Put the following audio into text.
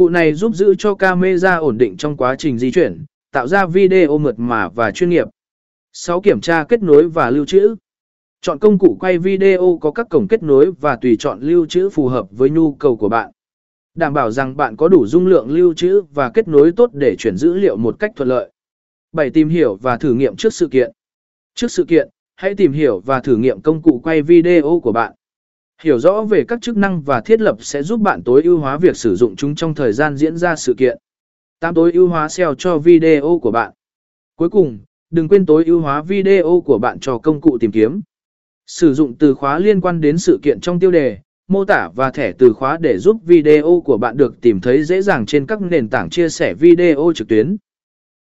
Cụ này giúp giữ cho camera ổn định trong quá trình di chuyển, tạo ra video mượt mà và chuyên nghiệp. 6. Kiểm tra kết nối và lưu trữ. Chọn công cụ quay video có các cổng kết nối và tùy chọn lưu trữ phù hợp với nhu cầu của bạn. Đảm bảo rằng bạn có đủ dung lượng lưu trữ và kết nối tốt để chuyển dữ liệu một cách thuận lợi. 7. Tìm hiểu và thử nghiệm trước sự kiện. Trước sự kiện, hãy tìm hiểu và thử nghiệm công cụ quay video của bạn. Hiểu rõ về các chức năng và thiết lập sẽ giúp bạn tối ưu hóa việc sử dụng chúng trong thời gian diễn ra sự kiện. 8. Tối ưu hóa SEO cho video của bạn. Cuối cùng, đừng quên tối ưu hóa video của bạn cho công cụ tìm kiếm. Sử dụng từ khóa liên quan đến sự kiện trong tiêu đề, mô tả và thẻ từ khóa để giúp video của bạn được tìm thấy dễ dàng trên các nền tảng chia sẻ video trực tuyến.